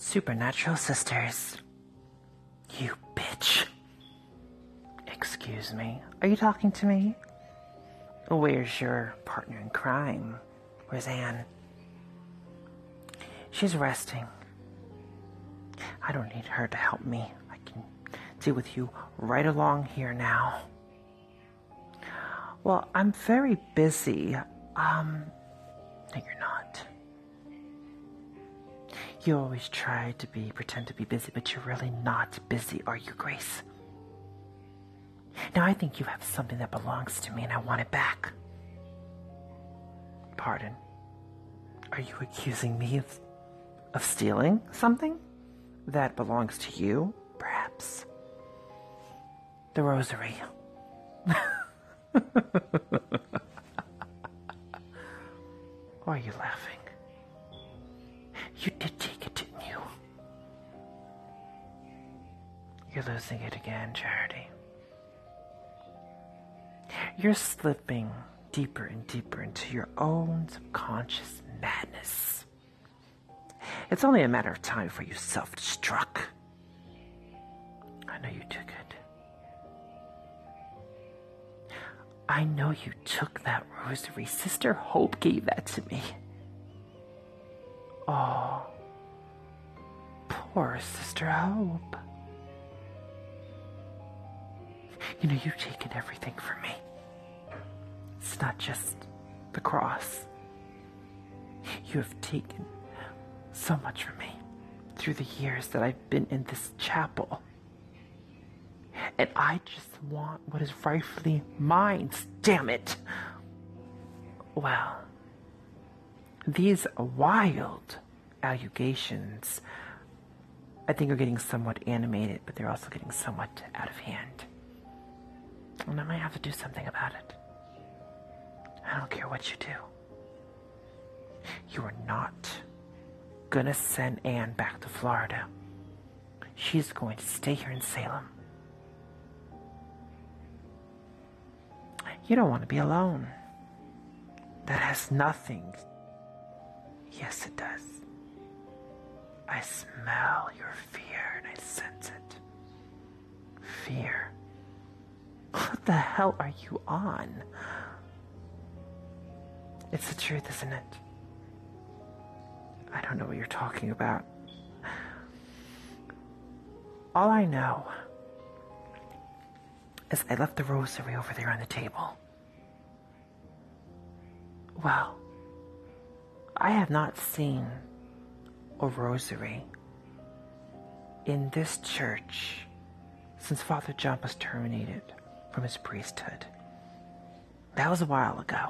Supernatural sisters. You bitch. Excuse me. Are you talking to me? Where's your partner in crime? Where's Anne? She's resting. I don't need her to help me. I can deal with you right along here now. Well, I'm very busy. Um, no, you're not. You always try to be, pretend to be busy, but you're really not busy, are you, Grace? Now, I think you have something that belongs to me and I want it back. Pardon. Are you accusing me of, of stealing something that belongs to you, perhaps? The rosary. Why are you laughing? You did You're losing it again, Charity. You're slipping deeper and deeper into your own subconscious madness. It's only a matter of time before you self destruct. I know you took it. I know you took that rosary. Sister Hope gave that to me. Oh, poor Sister Hope. You know, you've taken everything from me. It's not just the cross. You have taken so much from me through the years that I've been in this chapel. And I just want what is rightfully mine. Damn it. Well, these wild allegations, I think, are getting somewhat animated, but they're also getting somewhat out of hand. And I might have to do something about it. I don't care what you do. You are not gonna send Anne back to Florida. She's going to stay here in Salem. You don't want to be alone. That has nothing. Yes, it does. I smell your fear and I sense it. Fear. What the hell are you on? It's the truth, isn't it? I don't know what you're talking about. All I know is I left the rosary over there on the table. Well, I have not seen a rosary in this church since Father John was terminated from his priesthood. That was a while ago.